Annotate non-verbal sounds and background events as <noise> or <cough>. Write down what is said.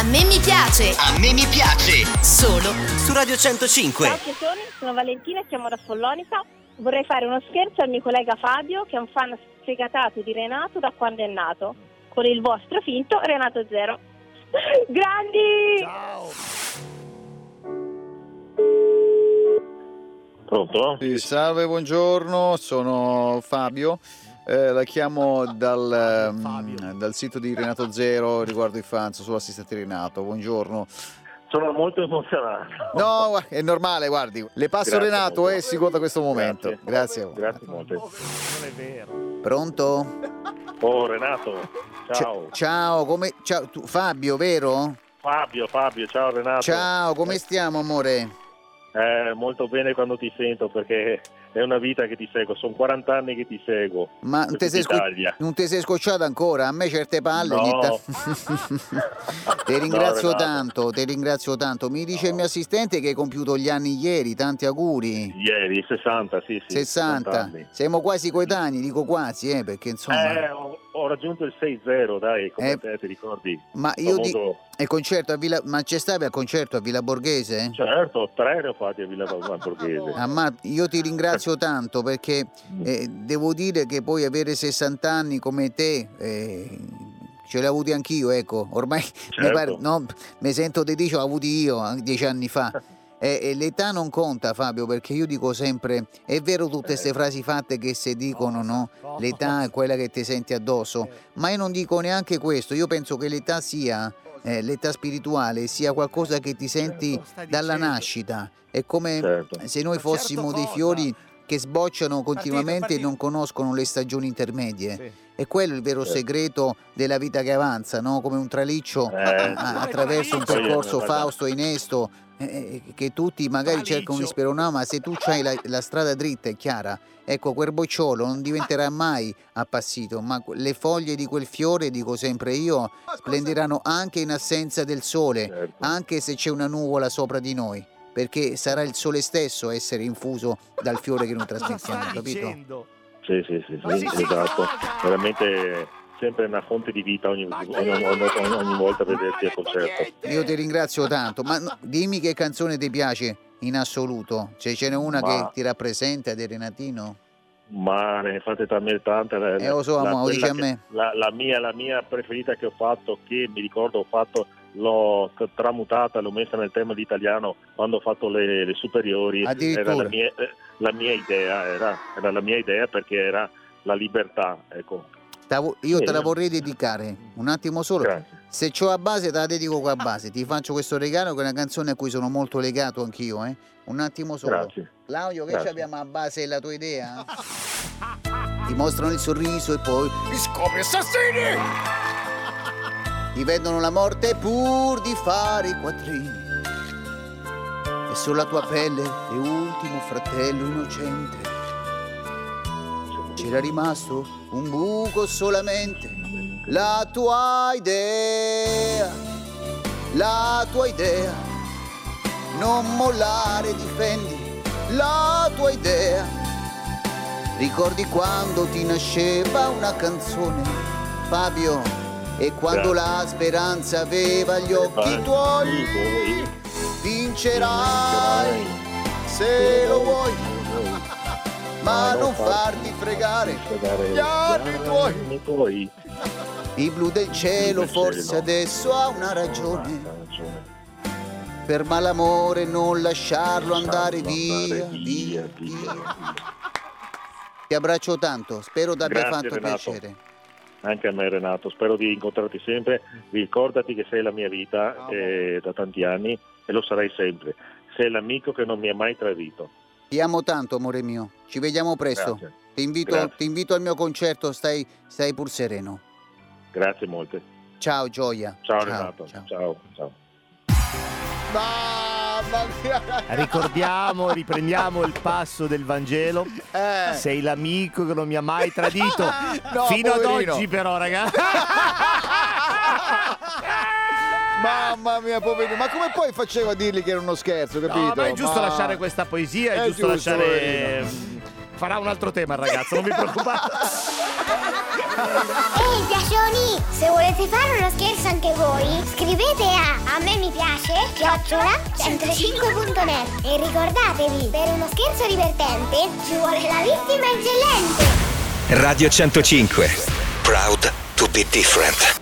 A me mi piace. A me mi piace. Solo Su Radio 105. Ciao tesori, sono Valentina e chiamo da Follonica. Vorrei fare uno scherzo al mio collega Fabio, che è un fan sfegatato di Renato da quando è nato, con il vostro finto Renato Zero. <laughs> Grandi! Pronto? Sì, salve, buongiorno, sono Fabio. Eh, la chiamo dal, <laughs> ehm, dal sito di Renato Zero riguardo i fans, sono Renato. Buongiorno. Sono molto emozionato. No, è normale, guardi. Le passo Grazie Renato molto. e si goda questo momento. Grazie. Grazie. Grazie molte. Non è vero. Pronto? Oh Renato, Cia- ciao. ciao, come ciao, tu- Fabio, vero? Fabio, Fabio, ciao Renato. Ciao, come stiamo, amore? Eh, molto bene quando ti sento perché è una vita che ti seguo, sono 40 anni che ti seguo. Ma non ti sei, Italia. non ti sei scocciato ancora? A me certe palle No. ta- <laughs> Ti ringrazio No, tanto, ti ringrazio tanto. Mi dice il mio assistente che hai compiuto gli anni ieri, tanti auguri. Ieri, 60, sì, sì. 60. anni. Siamo quasi coetanei, dico quasi, eh, perché insomma... Eh, raggiunto il 6-0, dai, come Eh, te ti ricordi? ma io di... famoso- il concerto a Villa... Ma c'è stavi al concerto a Villa Borghese? Certo, tre ne ho fatti a Villa Borghese. Ah, ma io ti ringrazio <laughs> tanto perché eh, devo dire che poi avere 60 anni come te eh, ce li ho avuti anch'io, ecco, ormai <laughs> mi, Certo. pare- no, mi sento di dire, ce l'ho avuti io anche dieci anni fa. <laughs> E, e l'età non conta Fabio perché io dico sempre, è vero tutte queste frasi fatte che si dicono, no? L'età è quella che ti senti addosso, ma io non dico neanche questo, io penso che l'età sia, eh, l'età spirituale sia qualcosa che ti senti dalla nascita, è come Certo. se noi Ma fossimo certo dei fiori che sbocciano continuamente e partito. non conoscono le stagioni intermedie. Sì. E quello è il vero segreto della vita che avanza, no? come un traliccio Eh, a- attraverso un è percorso fausto e inesto eh, eh, che tutti magari cercano di Traliccio. speronare, ma se tu hai la, la strada dritta e chiara, ecco quel bocciolo non diventerà mai appassito, ma le foglie di quel fiore, dico sempre io, splenderanno anche in assenza del sole, Certo. anche se c'è una nuvola sopra di noi, perché sarà il sole stesso a essere infuso dal fiore che noi Cosa trasmettiamo, capito? dicendo? Sì, sì, sì, sì, esatto. Veramente sempre una fonte di vita ogni, ogni, ogni- ogni- ogni volta vederti al concerto. Io ti ringrazio tanto, ma no, dimmi che canzone ti piace in assoluto, cioè ce n'è una Ma- che ti rappresenta di Renatino? Ma ne fate talmente tante. la- Eh, lo so, la- ma lo dici quella a che- me. La, la mia, la mia preferita che ho fatto, che mi ricordo ho fatto, l'ho tramutata, l'ho messa nel tema di italiano quando ho fatto le, le superiori. Addirittura. Era la mia, eh, la mia idea, era, era la mia idea perché era la libertà. Ecco. Io te la vorrei dedicare, un attimo solo. Grazie. Se c'ho a base te la dedico qua a base, ti faccio questo regalo che è una canzone a cui sono molto legato anch'io, eh. Un attimo solo. Grazie. Claudio, che Grazie. abbiamo a base la tua idea? Ti mostrano il sorriso e poi Mi scopri assassini! Ti vedono la morte pur di fare i quattrini. E sulla tua pelle è ultimo fratello innocente. C'era rimasto un buco solamente. La tua idea, la tua idea. Non mollare, difendi la tua idea. Ricordi quando ti nasceva una canzone, Fabio, e quando la speranza aveva gli occhi tuoi, vincerai se lo vuoi, <laughs> ma non farti fregare gli anni tuoi. Il blu del cielo forse adesso ha una ragione, ferma l'amore, non lasciarlo andare via, via, via. Ti abbraccio tanto, spero ti abbia fatto piacere. Anche a me Renato, spero di incontrarti sempre. Ricordati che sei la mia vita Bravo. eh, da tanti anni e lo sarai sempre. Sei l'amico che non mi ha mai tradito. Ti amo tanto, amore mio. Ci vediamo presto. Ti invito, ti invito al mio concerto, stai, stai pur sereno. Grazie molte. Ciao Gioia. Ciao, Renato. ciao. ciao. ciao. Mamma mia. Ricordiamo, <laughs> riprendiamo il passo del Vangelo. Eh. Sei l'amico che non mi ha mai tradito. <laughs> No, Fino ad poverino. oggi, però, ragazzi. <laughs> Mamma mia, poverino. Ma come poi faceva a dirgli che era uno scherzo, capito? No, ma è giusto Ma- lasciare questa poesia, è, È giusto, giusto, lasciare. poverino. Farà un altro tema il ragazzo, non vi preoccupate. Ehi, piacioni! Se volete fare uno scherzo anche voi, scrivete a me mi piace, chiocciola 105.net. E ricordatevi, per uno scherzo divertente ci vuole la vittima eccellente. Radio 105. Proud to be different.